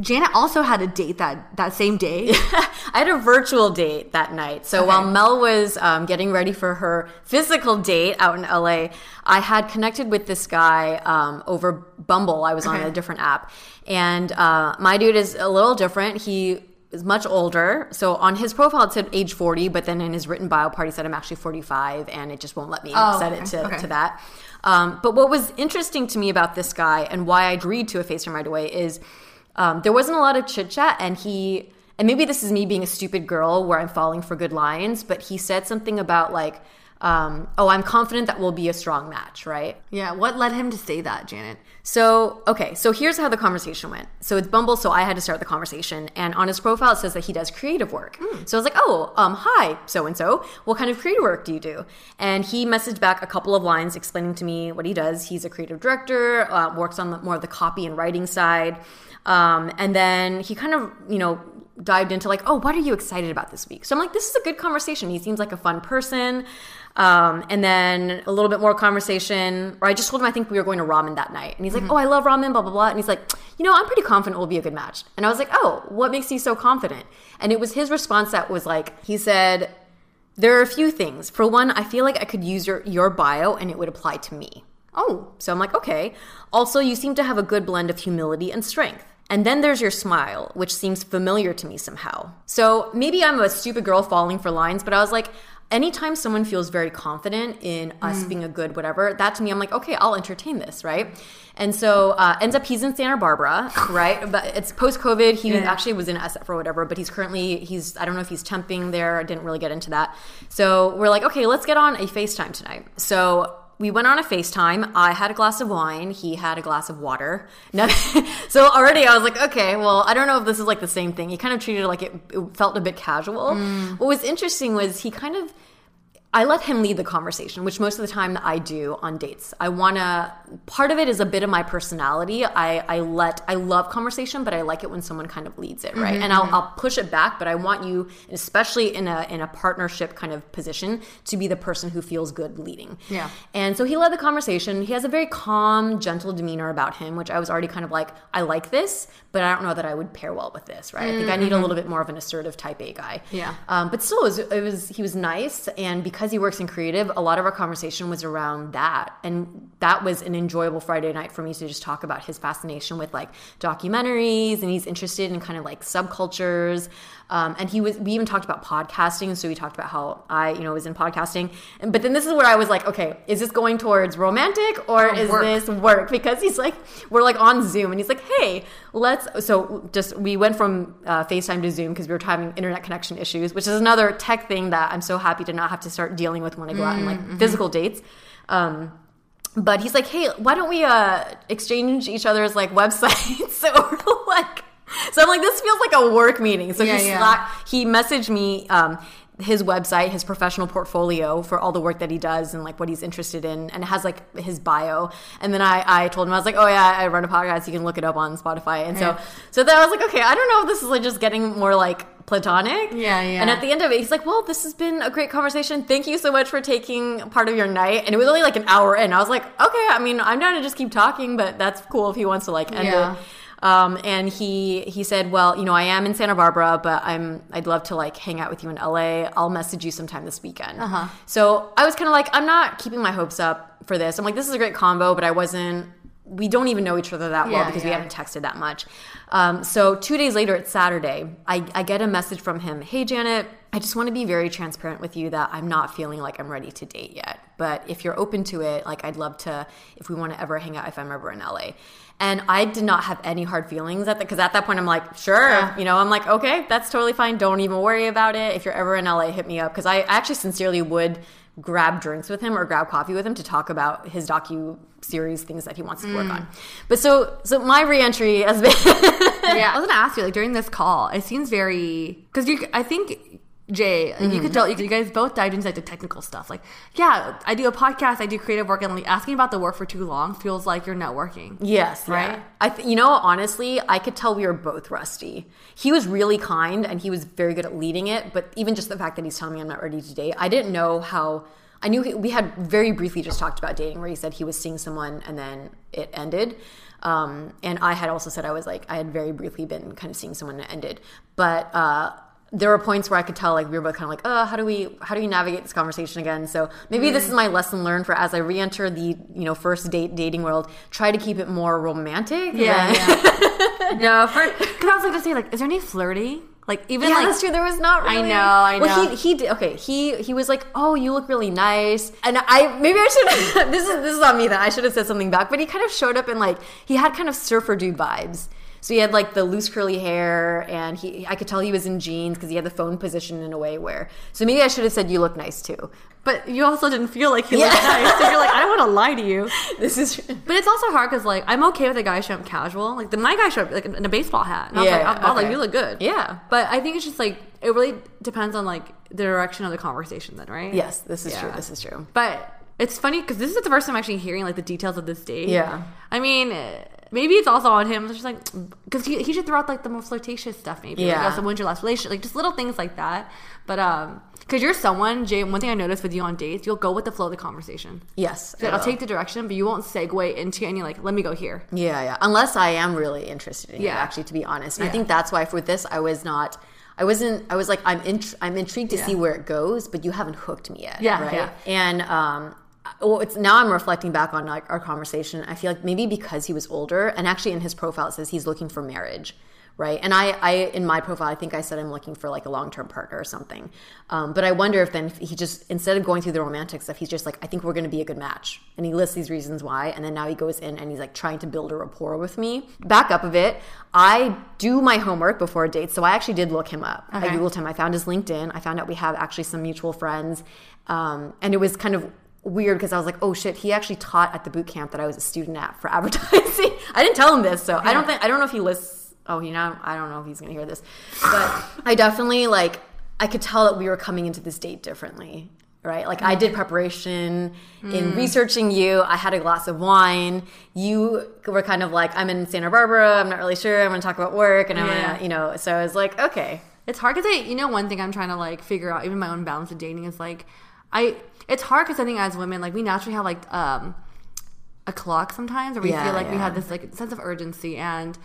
Janet also had a date that that same day. I had a virtual date that night. So Okay. while Mel was um, getting ready for her physical date out in LA, I had connected with this guy um, over Bumble. I was on a different app. And uh, my dude is a little different. He is much older. So on his profile, it said age 40, but then in his written bio part, he said I'm actually 45, and it just won't let me Oh, set okay. it to, Okay. to that. Um, but what was interesting to me about this guy and why I agreed to a FaceTime right away is um, there wasn't a lot of chit chat, and he and maybe this is me being a stupid girl where I'm falling for good lines, but he said something about like, um, "Oh, I'm confident that we'll be a strong match," right? yeah, what led him to say that, Janet? So, okay, so here's how the conversation went. So it's Bumble, so I had to start the conversation. And on his profile, it says that he does creative work. So I was like, oh, um, hi, so and so. What kind of creative work do you do? And he messaged back a couple of lines explaining to me what he does. He's a creative director, uh, works on the, more of the copy and writing side. Um, and then he kind of, you know, dived into like, oh, what are you excited about this week? So I'm like, this is a good conversation. He seems like a fun person. Um, and then a little bit more conversation, or I just told him I think we were going to ramen that night. And he's like, oh, I love ramen, blah, blah, blah. And he's like, you know, I'm pretty confident we'll be a good match. And I was like, oh, what makes you so confident? And it was his response that was like, he said, there are a few things. For one, I feel like I could use your, your bio and it would apply to me. Oh, so I'm like, okay. Also, you seem to have a good blend of humility and strength. And then there's your smile, which seems familiar to me somehow. So maybe I'm a stupid girl falling for lines, but I was like, anytime someone feels very confident in us being a good whatever, that to me, I'm like, okay, I'll entertain this, right? And so uh, ends up he's in Santa Barbara, right? But it's post COVID. He actually was in SF or whatever, but he's currently he's I don't know if he's temping there. I didn't really get into that. So we're like, okay, let's get on a FaceTime tonight. So we went on a FaceTime. I had a glass of wine. He had a glass of water. So already I was like, okay, well, I don't know if this is like the same thing. He kind of treated it like it, it felt a bit casual. Mm. What was interesting was he kind of I let him lead the conversation, which most of the time I do on dates. I want to, part of it is a bit of my personality. I, I let, I love conversation, but I like it when someone kind of leads it, right? Mm-hmm, and I'll, mm-hmm. I'll push it back, but I want you, especially in a, in a partnership kind of position, to be the person who feels good leading. Yeah. And so he led the conversation. He has a very calm, gentle demeanor about him, which I was already kind of like, I like this, but I don't know that I would pair well with this, right? I think I need a mm-hmm. little bit more of an assertive type A guy. Yeah. Um, but still, it was, it was he was nice, and because he works in creative, a lot of our conversation was around that, and that was an enjoyable Friday night for me to just talk about his fascination with like documentaries, and he's interested in kind of like subcultures. Um, and he was, we even talked about podcasting. So we talked about how I, you know, was in podcasting. And, but then this is where I was like, okay, is this going towards romantic or is work. this work? Because he's like, we're like on Zoom and he's like, hey, let's, so just, we went from uh, FaceTime to Zoom because we were having internet connection issues, which is another tech thing that I'm so happy to not have to start dealing with when I go out and like physical dates. Um, but he's like, hey, why don't we uh, exchange each other's like websites? so like, so I'm like, this feels like a work meeting. So Yeah, he yeah. Slack, he messaged me um, his website, his professional portfolio for all the work that he does and like what he's interested in, and it has like his bio. And then I, I told him I was like, oh yeah, I run a podcast. You can look it up on Spotify. And Yeah. so so then I was like, okay, I don't know if this is like just getting more like platonic. Yeah, yeah. And at the end of it, he's like, well, this has been a great conversation. Thank you so much for taking part of your night. And it was only like an hour in. I was like, okay, I mean, I'm down to just keep talking, but that's cool if he wants to like end Yeah. it. Um, and he he said, "Well, you know, I am in Santa Barbara, but I'm I'd love to like hang out with you in LA. I'll message you sometime this weekend." Uh-huh. So I was kind of like, I'm not keeping my hopes up for this. I'm like, this is a great combo, but I wasn't. We don't even know each other that well Yeah, because we haven't texted that much. Um, so two days later, it's Saturday. I, I get a message from him. Hey, Janet. I just want to be very transparent with you that I'm not feeling like I'm ready to date yet. But if you're open to it, like I'd love to, if we want to ever hang out, if I'm ever in LA. And I did not have any hard feelings at that because at that point I'm like, sure, Yeah. you know, I'm like, okay, that's totally fine. Don't even worry about it. If you're ever in LA, hit me up because I actually sincerely would grab drinks with him or grab coffee with him to talk about his docu series things that he wants to work mm. on. But so so my reentry has been yeah, I was gonna ask you like during this call, it seems very because you. I think Jay, like, you could tell you, you guys both dived into like the technical stuff. Like, yeah, I do a podcast, I do creative work, and like asking about the work for too long feels like you're networking. Yes, Right? right. I th- you know honestly, I could tell we were both rusty. He was really kind and he was very good at leading it, but even just the fact that he's telling me I'm not ready to date, I didn't know how I knew he, we had very briefly just talked about dating where he said he was seeing someone and then it ended. Um, and I had also said I was like I had very briefly been kind of seeing someone and it ended. But uh there were points where I could tell like we were both kind of like, oh, how do we how do we navigate this conversation again? So maybe this is mm. my lesson learned for as I re-enter the you know first date dating world. Try to keep it more romantic. Yeah, yeah. no, for because I was like to say like, is there any flirty? Like even Yeah, like that's true. There was not. Really, I know, I know. Well, he he did. Okay, he he was like, "Oh, you look really nice," and I maybe I should. this is this is on me. That I should have said something back. But he kind of showed up in like he had kind of surfer dude vibes. So he had like the loose curly hair, and he I could tell he was in jeans because he had the phone position in a way where. So maybe I should have said you look nice too. But you also didn't feel like he looked nice. So you're like, I don't want to lie to you. This is But it's also hard because like I'm okay with a guy showing up casual. Like the my guy showed up like in a baseball hat. And I was Yeah, like, I, I was like, okay. you look good. yeah. But I think it's just like it really depends on like the direction of the conversation then, right? Yes, this is true. This is true. But it's funny because this is the first time I'm actually hearing like the details of this date. Yeah. I mean, maybe it's also on him. It's just like because he, he should throw out like the more flirtatious stuff. Maybe. Yeah. Like, so when's your last relationship? Like just little things like that. But um, because you're someone, Jay. One thing I noticed with you on dates, you'll go with the flow of the conversation. Yes. I I'll take the direction, but you won't segue into any like, let me go here. Yeah, yeah. Unless I am really interested in Yeah. actually, to be honest. And I think that's why for this, I was not. I wasn't. I was like, I'm. Int- I'm intrigued to Yeah. see where it goes, but you haven't hooked me yet. Yeah, right. yeah. And um, well, it's now I'm reflecting back on like our conversation. I feel like maybe because he was older, and actually in his profile it says he's looking for marriage. Right. And I, I, in my profile, I think I said I'm looking for like a long term partner or something. Um, but I wonder if then if he just, instead of going through the romantic stuff, he's just like, I think we're going to be a good match. And he lists these reasons why. And then now he goes in and he's like trying to build a rapport with me. Back up a bit. I do my homework before a date. So I actually did look him up. I Googled him. I found his LinkedIn. I found out we have actually some mutual friends. Um, and it was kind of weird because I was like, oh shit, he actually taught at the boot camp that I was a student at for advertising. I didn't tell him this. So I don't think, I don't know if he lists oh you know i don't know if he's gonna hear this but i definitely like i could tell that we were coming into this date differently right? Like i did preparation in mm. researching you. I had a glass of wine. You were kind of like i'm in santa barbara. I'm not really sure. I'm gonna talk about work and i'm Yeah. gonna you know so i was like okay. It's hard because I, you know, one thing I'm trying to like figure out, even my own balance of dating is like, I, it's hard because I think as women, like we naturally have like um a clock sometimes, or we Yeah, feel like we have this like sense of urgency and.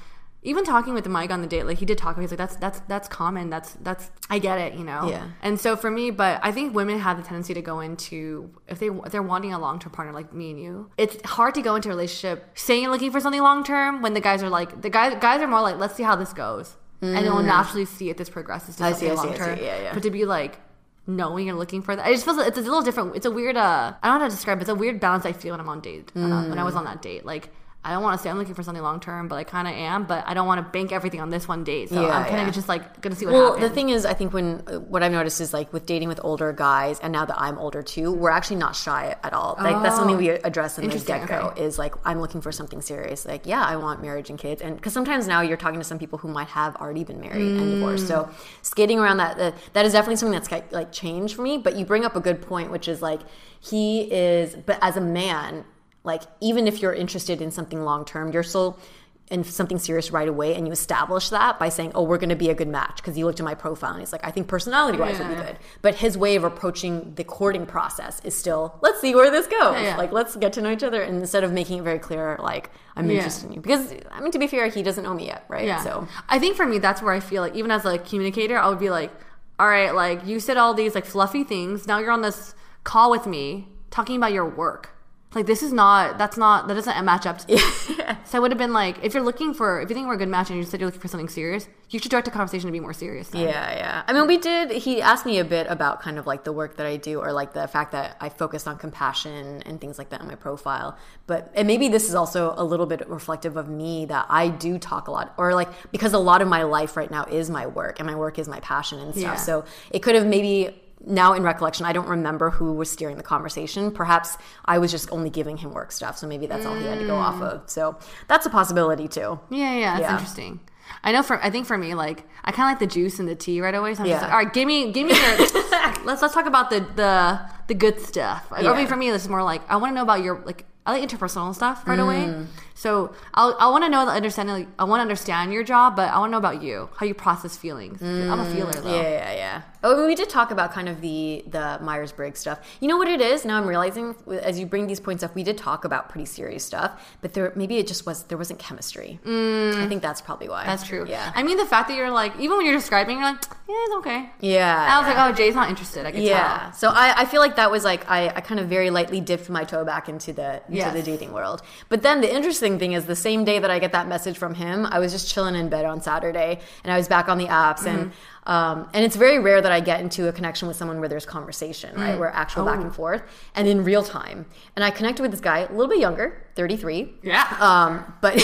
Even talking with Mike on the date, like he did talk, about, he's like, "That's that's that's common. That's that's I get it, you know." Yeah. And so for me, but I think women have the tendency to go into if they if they're wanting a long term partner like me and you, it's hard to go into a relationship saying you're looking for something long term when the guys are like the guys guys are more like, "Let's see how this goes," and then we'll naturally see if this progresses to Mm. See, something long term. Yeah, yeah. But to be like knowing you're looking for that, it just feels it's a little different. It's a weird. uh I don't know how to describe. it. It's a weird balance I feel when I'm on date. When, I, when I Mm. was on that date, like. I don't want to say I'm looking for something long term, but I kind of am. But I don't want to bank everything on this one date. So Yeah, I'm kind of yeah. just like gonna see what well happens. the thing is i think when what i've noticed is like with dating with older guys and now that i'm older too we're actually not shy at all like that's something we address in the Interesting, get-go okay. is like i'm looking for something serious like yeah i want marriage and kids and because sometimes now you're talking to some people who might have already been married and divorced so skating around that uh, that is definitely something that's like changed for me but you bring up a good point which is like he is but as a man like even if you're interested in something long term you're still in something serious right away and you establish that by saying oh we're going to be a good match because you looked at my profile and he's like i think personality wise would be good but his way of approaching the courting process is still let's see where this goes Yeah. like let's get to know each other and instead of making it very clear like i'm Yeah. interested in you because i mean to be fair he doesn't know me yet right Yeah. so I think for me, that's where I feel like, even as a communicator, I would be like, all right, like you said all these like fluffy things. Now you're on this call with me talking about your work. Like this is not, that's not, that doesn't match up. To So I would have been like, if you're looking for, if you think we're a good match and you said you're looking for something serious, you should direct a conversation to be more serious. then. Yeah, yeah. I mean, we did. He asked me a bit about kind of like the work that I do, or like the fact that I focused on compassion and things like that in my profile. But and maybe this is also a little bit reflective of me that I do talk a lot, or like because a lot of my life right now is my work, and my work is my passion and stuff. Yeah. So it could have maybe. Now in recollection, I don't remember who was steering the conversation. Perhaps I was just only giving him work stuff, so maybe that's all he had to go off of. So that's a possibility too. Yeah, yeah, that's Yeah. interesting. I know for I think for me, like I kind of like the juice and the tea right away. So I'm just Yeah. like, all right, give me, give me your. let's let's talk about the the the good stuff. Like, I Yeah. mean, for me, this is more like I want to know about your like I like interpersonal stuff right Mm. away. So I'll I want to know the understanding. Like, I want to understand your job, but I want to know about you, how you process feelings. I'm a feeler though. Mm, Yeah, yeah, yeah. Oh, we did talk about kind of the the Myers Briggs stuff. You know what it is? Now I'm realizing as you bring these points up, we did talk about pretty serious stuff, but there maybe it just was there wasn't chemistry. I think that's probably why. That's true. Yeah. I mean, the fact that you're like, even when you're describing, you're like, yeah, it's okay. Yeah. I was like, oh, Jay's not interested. I could Yeah. tell. So I, I feel like that was like I, I kind of very lightly dipped my toe back into the into Yes. the dating world. But then the interesting thing is the same day that I get that message from him, I was just chilling in bed on Saturday and I was back on the apps and um, and it's very rare that I get into a connection with someone where there's conversation, right? Where actual back and forth and in real time. And I connected with this guy, a little bit younger, 33. Yeah. Um, but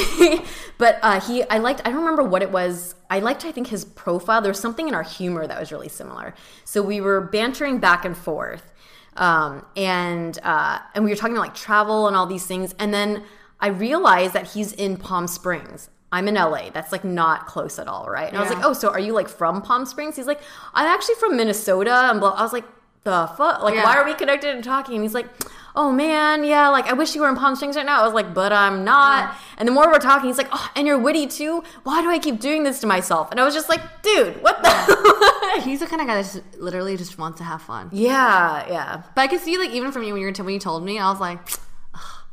but uh, he, I liked. I don't remember what it was. I liked. I think his profile. There was something in our humor that was really similar. So we were bantering back and forth, um, and uh, and we were talking about like travel and all these things. And then I realized that he's in Palm Springs. I'm in LA. That's like not close at all, right? And I was like, oh, so are you like from Palm Springs? He's like, I'm actually from Minnesota. And blah. I was like, the fuck? Like, Yeah. why are we connected and talking? And he's like, oh man, yeah, like I wish you were in Palm Springs right now. I was like, but I'm not. And the more we're talking, he's like, oh, and you're witty too. Why do I keep doing this to myself? And I was just like, dude, what the? He's the kind of guy that just literally just wants to have fun. yeah, yeah, But I could see like even from you when you were when you told me, I was like,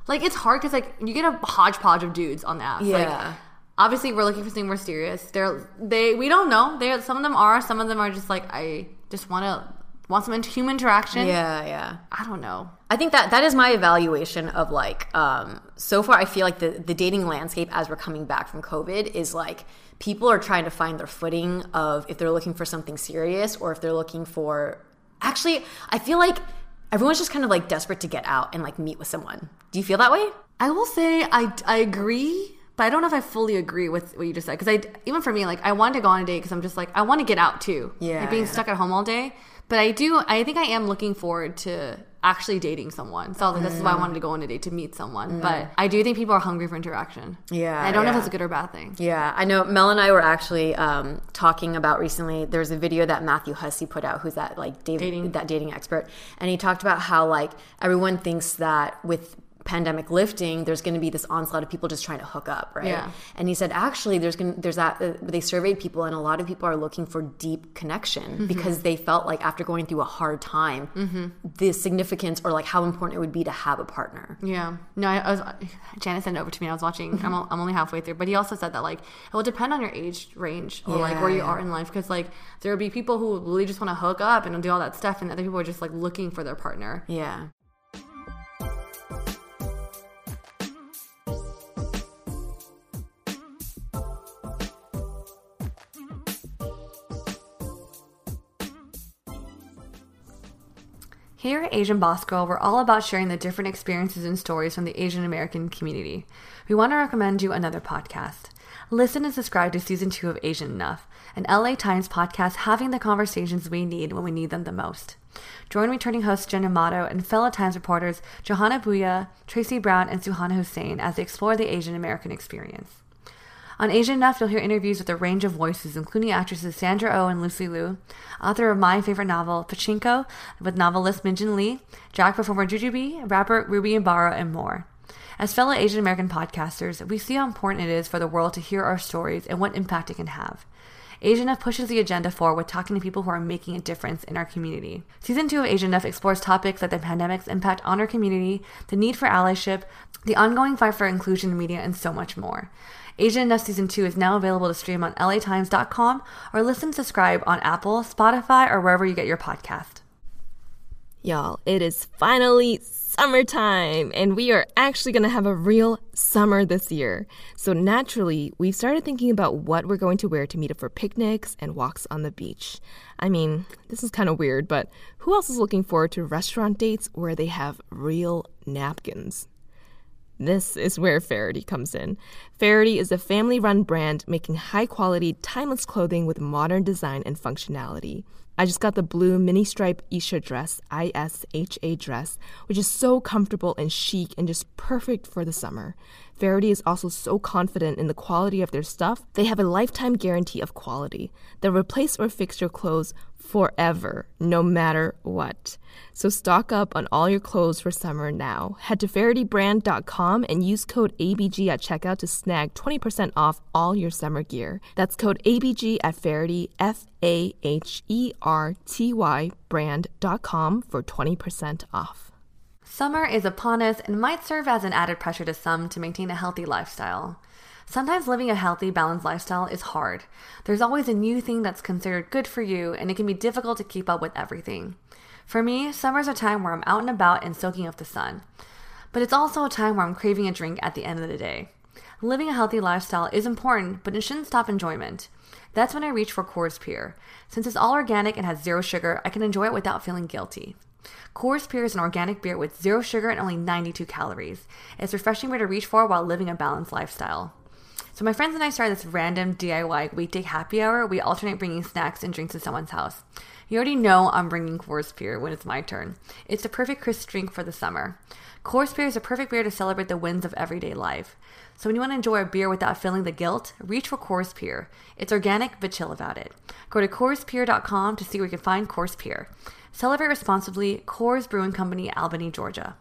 like it's hard because like you get a hodgepodge of dudes on the app. Yeah. Like, obviously, we're looking for something more serious. They're they we don't know. They some of them are. Some of them are just like I just want to want some human interaction. yeah, yeah. I don't know. I think that that is my evaluation of like um so far I feel like the the dating landscape as we're coming back from COVID is like people are trying to find their footing of if they're looking for something serious or if they're looking for actually I feel like everyone's just kind of like desperate to get out and like meet with someone. Do you feel that way? I will say I I agree. But I don't know if I fully agree with what you just said because I even for me like I wanted to go on a date because I'm just like I want to get out too. Yeah, like being stuck at home all day. But I do. I think I am looking forward to actually dating someone. So I was like, this is why I Mm. wanted to go on a date to meet someone. But I do think people are hungry for interaction. Yeah, I don't know if yeah. it's a good or bad thing. Yeah, I know. Mel and I were actually um, talking about recently. There's a video that Matthew Hussey put out, who's that like dating, Dating. that dating expert, and he talked about how like everyone thinks that with pandemic lifting, there's going to be this onslaught of people just trying to hook up, right? Yeah. And he said actually, there's going to there's that uh, they surveyed people, and a lot of people are looking for deep connection Mm-hmm. because they felt like after going through a hard time, the significance or like how important it would be to have a partner. Yeah. No, I, I was. Janet sent it over to me. I was watching. I'm, I'm only halfway through, but he also said that like it will depend on your age range or like where you Yeah, are in life because like there will be people who really just want to hook up and do all that stuff, and other people are just like looking for their partner. Yeah. Here at Asian Boss Girl, we're all about sharing the different experiences and stories from the Asian American community. We want to recommend you another podcast. Listen and subscribe to season two of Asian Enough, an LA Times podcast having the conversations we need when we need them the most. Join returning hosts Jen Yamato and fellow Times reporters Johana Bhuiyan, Tracy Brown, and Suhauna Hussain as they explore the Asian American experience. On Asian Enough, you'll hear interviews with a range of voices, including actresses Sandra Oh and Lucy Liu, author of my favorite novel, Pachinko, with novelist Min Jin Lee, drag performer Jujubee, rapper Ruby Ibarra, and more. As fellow Asian American podcasters, we see how important it is for the world to hear our stories and what impact it can have. Asian Enough pushes the agenda forward with talking to people who are making a difference in our community. Season 2 of Asian Enough explores topics like the pandemic's impact on our community, the need for allyship, the ongoing fight for inclusion in media, and so much more. Asian Enough Season 2 is now available to stream on latimes.com or listen subscribe on Apple, Spotify, or wherever you get your podcast. Y'all, it is finally summertime, and we are actually going to have a real summer this year. So, naturally, we've started thinking about what we're going to wear to meet up for picnics and walks on the beach. I mean, this is kind of weird, but who else is looking forward to restaurant dates where they have real napkins? This is where Faherty comes in. Faherty is a family run brand making high quality, timeless clothing with modern design and functionality. I just got the blue mini stripe Isha dress, I S H A dress, which is so comfortable and chic and just perfect for the summer. Faherty is also so confident in the quality of their stuff, they have a lifetime guarantee of quality. They'll replace or fix your clothes forever, no matter what. So stock up on all your clothes for summer now. Head to FahertyBrand.com and use code ABG at checkout to snag 20% off all your summer gear. That's code ABG at Faherty, F A H E R T Y brand.com for 20% off. Summer is upon us and might serve as an added pressure to some to maintain a healthy lifestyle. Sometimes living a healthy, balanced lifestyle is hard. There's always a new thing that's considered good for you, and it can be difficult to keep up with everything. For me, summer's a time where I'm out and about and soaking up the sun. But it's also a time where I'm craving a drink at the end of the day. Living a healthy lifestyle is important, but it shouldn't stop enjoyment. That's when I reach for Coors Pure. Since it's all organic and has zero sugar, I can enjoy it without feeling guilty. Coors Pure is an organic beer with zero sugar and only 92 calories. It's refreshing beer to reach for while living a balanced lifestyle. So my friends and I started this random DIY weekday happy hour. We alternate bringing snacks and drinks to someone's house. You already know I'm bringing Coors Pure when it's my turn. It's the perfect crisp drink for the summer. Coors Pure is a perfect beer to celebrate the wins of everyday life. So when you want to enjoy a beer without feeling the guilt, reach for Coors Pure. It's organic, but chill about it. Go to CoorsPure.com to see where you can find Coors Pure. Celebrate responsibly. Coors Brewing Company, Albany, Georgia.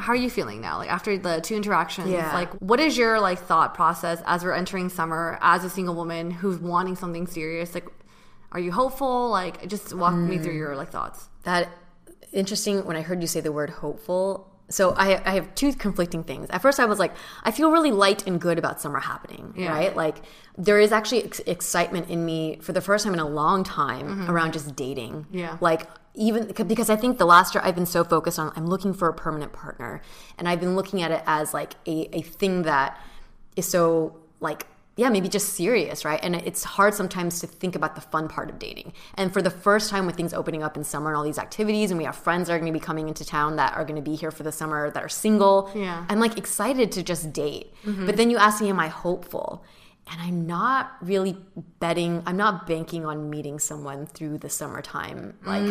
How are you feeling now? Like after the two interactions, Yeah. like what is your like thought process as we're entering summer as a single woman who's wanting something serious? Like are you hopeful? Like just walk me through your like thoughts. That interesting when I heard you say the word hopeful. So I, I have two conflicting things. At first, I was like, I feel really light and good about summer happening, Yeah. right? Like there is actually ex- excitement in me for the first time in a long time mm-hmm. around just dating. Yeah. Like even because I think the last year I've been so focused on I'm looking for a permanent partner, and I've been looking at it as like a, a thing that is so like yeah maybe just serious right? And it's hard sometimes to think about the fun part of dating. And for the first time with things opening up in summer and all these activities and we have friends that are going to be coming into town that are going to be here for the summer that are single Yeah. i'm like excited to just date. Mm-hmm. But then you ask me am i hopeful and i'm not really betting i'm not banking on meeting someone through the summertime like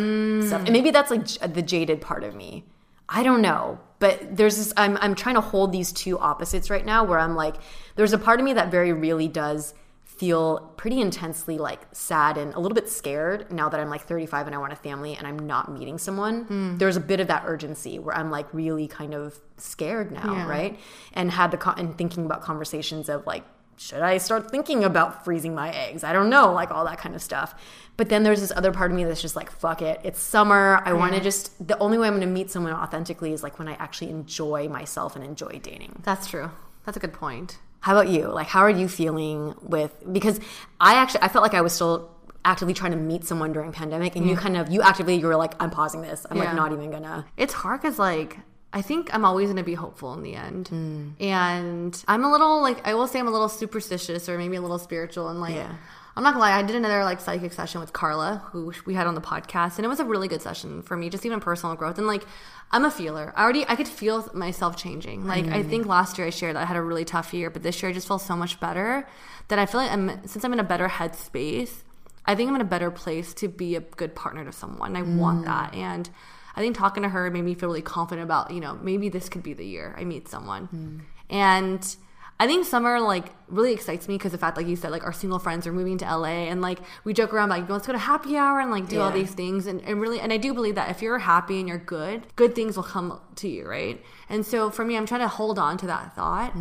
stuff and maybe that's like j- the jaded part of me I don't know, but there's this. I'm I'm trying to hold these two opposites right now, where I'm like, there's a part of me that very really does feel pretty intensely like sad and a little bit scared now that I'm like 35 and I want a family and I'm not meeting someone. Hmm. There's a bit of that urgency where I'm like really kind of scared now, Yeah. right? And had the con- and thinking about conversations of like should I start thinking about freezing my eggs? I don't know, like all that kind of stuff. But then there's this other part of me that's just like, fuck it. It's summer. I want to just, the only way I'm going to meet someone authentically is like when I actually enjoy myself and enjoy dating. That's true. That's a good point. How about you? Like, how are you feeling with, because I actually, I felt like I was still actively trying to meet someone during pandemic and you kind of, you actively, you were like, I'm pausing this. I'm Yeah. like not even gonna. It's hard because like I think I'm always gonna be hopeful in the end, Hmm. and I'm a little like I will say I'm a little superstitious or maybe a little spiritual and like. Yeah. I'm not gonna lie, I did another like psychic session with Carla, who we had on the podcast, and it was a really good session for me, just even personal growth. And like, I'm a feeler. I already I could feel myself changing. Like, I think last year I shared that I had a really tough year, but this year I just feel so much better that I feel like I'm since I'm in a better headspace, I think I'm in a better place to be a good partner to someone. I want that, and I think talking to her made me feel really confident about you know maybe this could be the year I meet someone, hmm. and. I think summer like really excites me because the fact, like you said, like our single friends are moving to LA and like we joke around like let's go to happy hour and like do all these things and, and really and I do believe that if you're happy and you're good, good things will come to you, right? And so for me, I'm trying to hold on to that thought.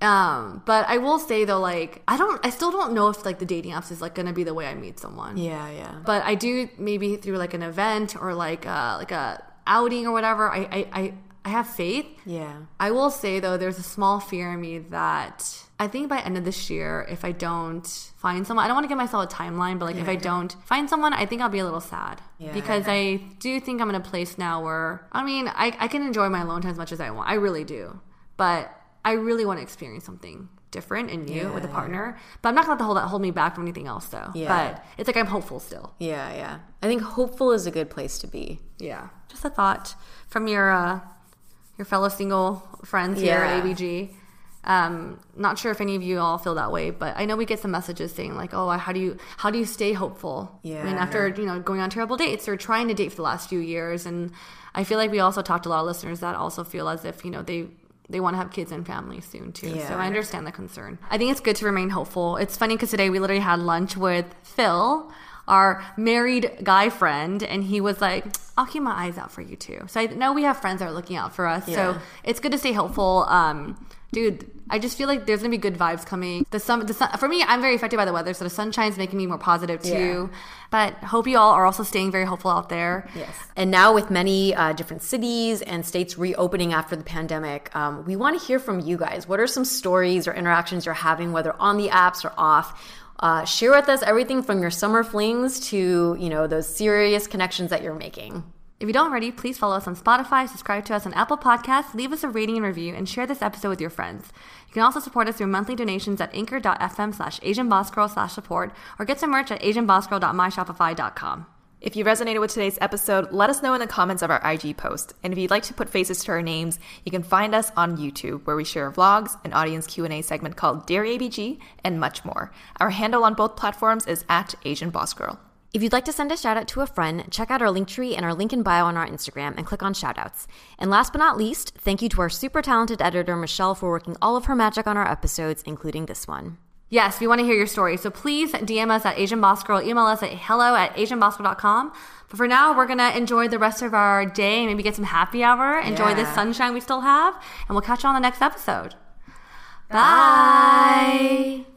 Um, but I will say though, like I don't, I still don't know if like the dating apps is like gonna be the way I meet someone. Yeah, yeah. But I do maybe through like an event or like uh like a outing or whatever. I I I, I have faith. Yeah. I will say though, there's a small fear in me that I think by end of this year, if I don't find someone, I don't want to give myself a timeline, but like if I don't find someone, I think I'll be a little sad Yeah. because I do think I'm in a place now where I mean I, I can enjoy my alone time as much as I want. I really do, but I really want to experience something different and new with a partner. But I'm not gonna hold that hold me back from anything else though. Yeah. But it's like I'm hopeful still. Yeah, yeah. I think hopeful is a good place to be. Yeah. Just a thought from your uh, your fellow single friends here at ABG. Um, not sure if any of you all feel that way, but I know we get some messages saying like, "Oh, how do you how do you stay hopeful?" Yeah. I mean, after you know going on terrible dates or trying to date for the last few years, and I feel like we also talked to a lot of listeners that also feel as if you know they they want to have kids and family soon too. Yeah. So I understand the concern. I think it's good to remain hopeful. It's funny because today we literally had lunch with Phil, our married guy friend, and he was like, "I'll keep my eyes out for you too." So I know we have friends that are looking out for us. Yeah. So it's good to stay hopeful. Um, dude, I just feel like there's gonna be good vibes coming. The sun, the sun for me, I'm very affected by the weather, so the sunshine's making me more positive too. But hope you all are also staying very hopeful out there. Yes. And now, with many uh, different cities and states reopening after the pandemic, um, we want to hear from you guys. What are some stories or interactions you're having, whether on the apps or off? Uh, share with us everything from your summer flings to you know those serious connections that you're making. If you don't already, please follow us on Spotify, subscribe to us on Apple Podcasts, leave us a rating and review, and share this episode with your friends. You can also support us through monthly donations at anchor.fm slash asianbossgirl slash support or get some merch at asianbossgirl.myshopify.com. If you resonated with today's episode, let us know in the comments of our IG post. And if you'd like to put faces to our names, you can find us on YouTube, where we share vlogs, an audience Q&A segment called Dear ABG, and much more. Our handle on both platforms is at Asian Boss Girl. If you'd like to send a shout out to a friend, check out our link tree and our link in bio on our Instagram and click on shoutouts. And last but not least, thank you to our super talented editor, Michelle, for working all of her magic on our episodes, including this one. Yes, we want to hear your story. So please DM us at Asian Boss Girl, email us at hello at asianbossgirl.com. But for now, we're going to enjoy the rest of our day, maybe get some happy hour, enjoy this sunshine we still have, and we'll catch you on the next episode. Bye.